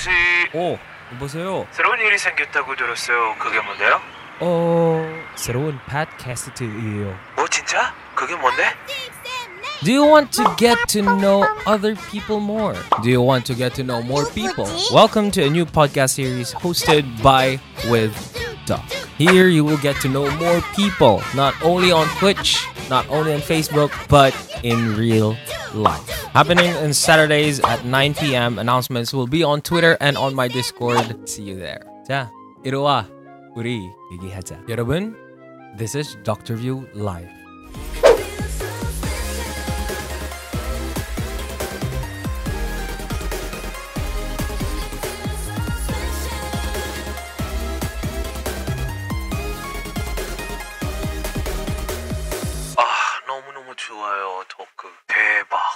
씨 오, 여보세요. 새로운 일이 생겼다고 들었어요. 그게 뭔데요? 어, 새로운 팟캐스트예요. 뭐 진짜? 그게 뭔데? Do you want to get to know other people more? Do you want to get to know more people? Welcome to a new podcast series hosted by with Doc. Here you will get to know more people, not only on Twitch, not only on Facebook, but in real life. happening on Saturdays at 9 p.m. Announcements will be on Twitter and on my Discord. See you there. 자, 이로와 우리 얘기하자. 여러분, this is Dr. View Live. 좋아요 대박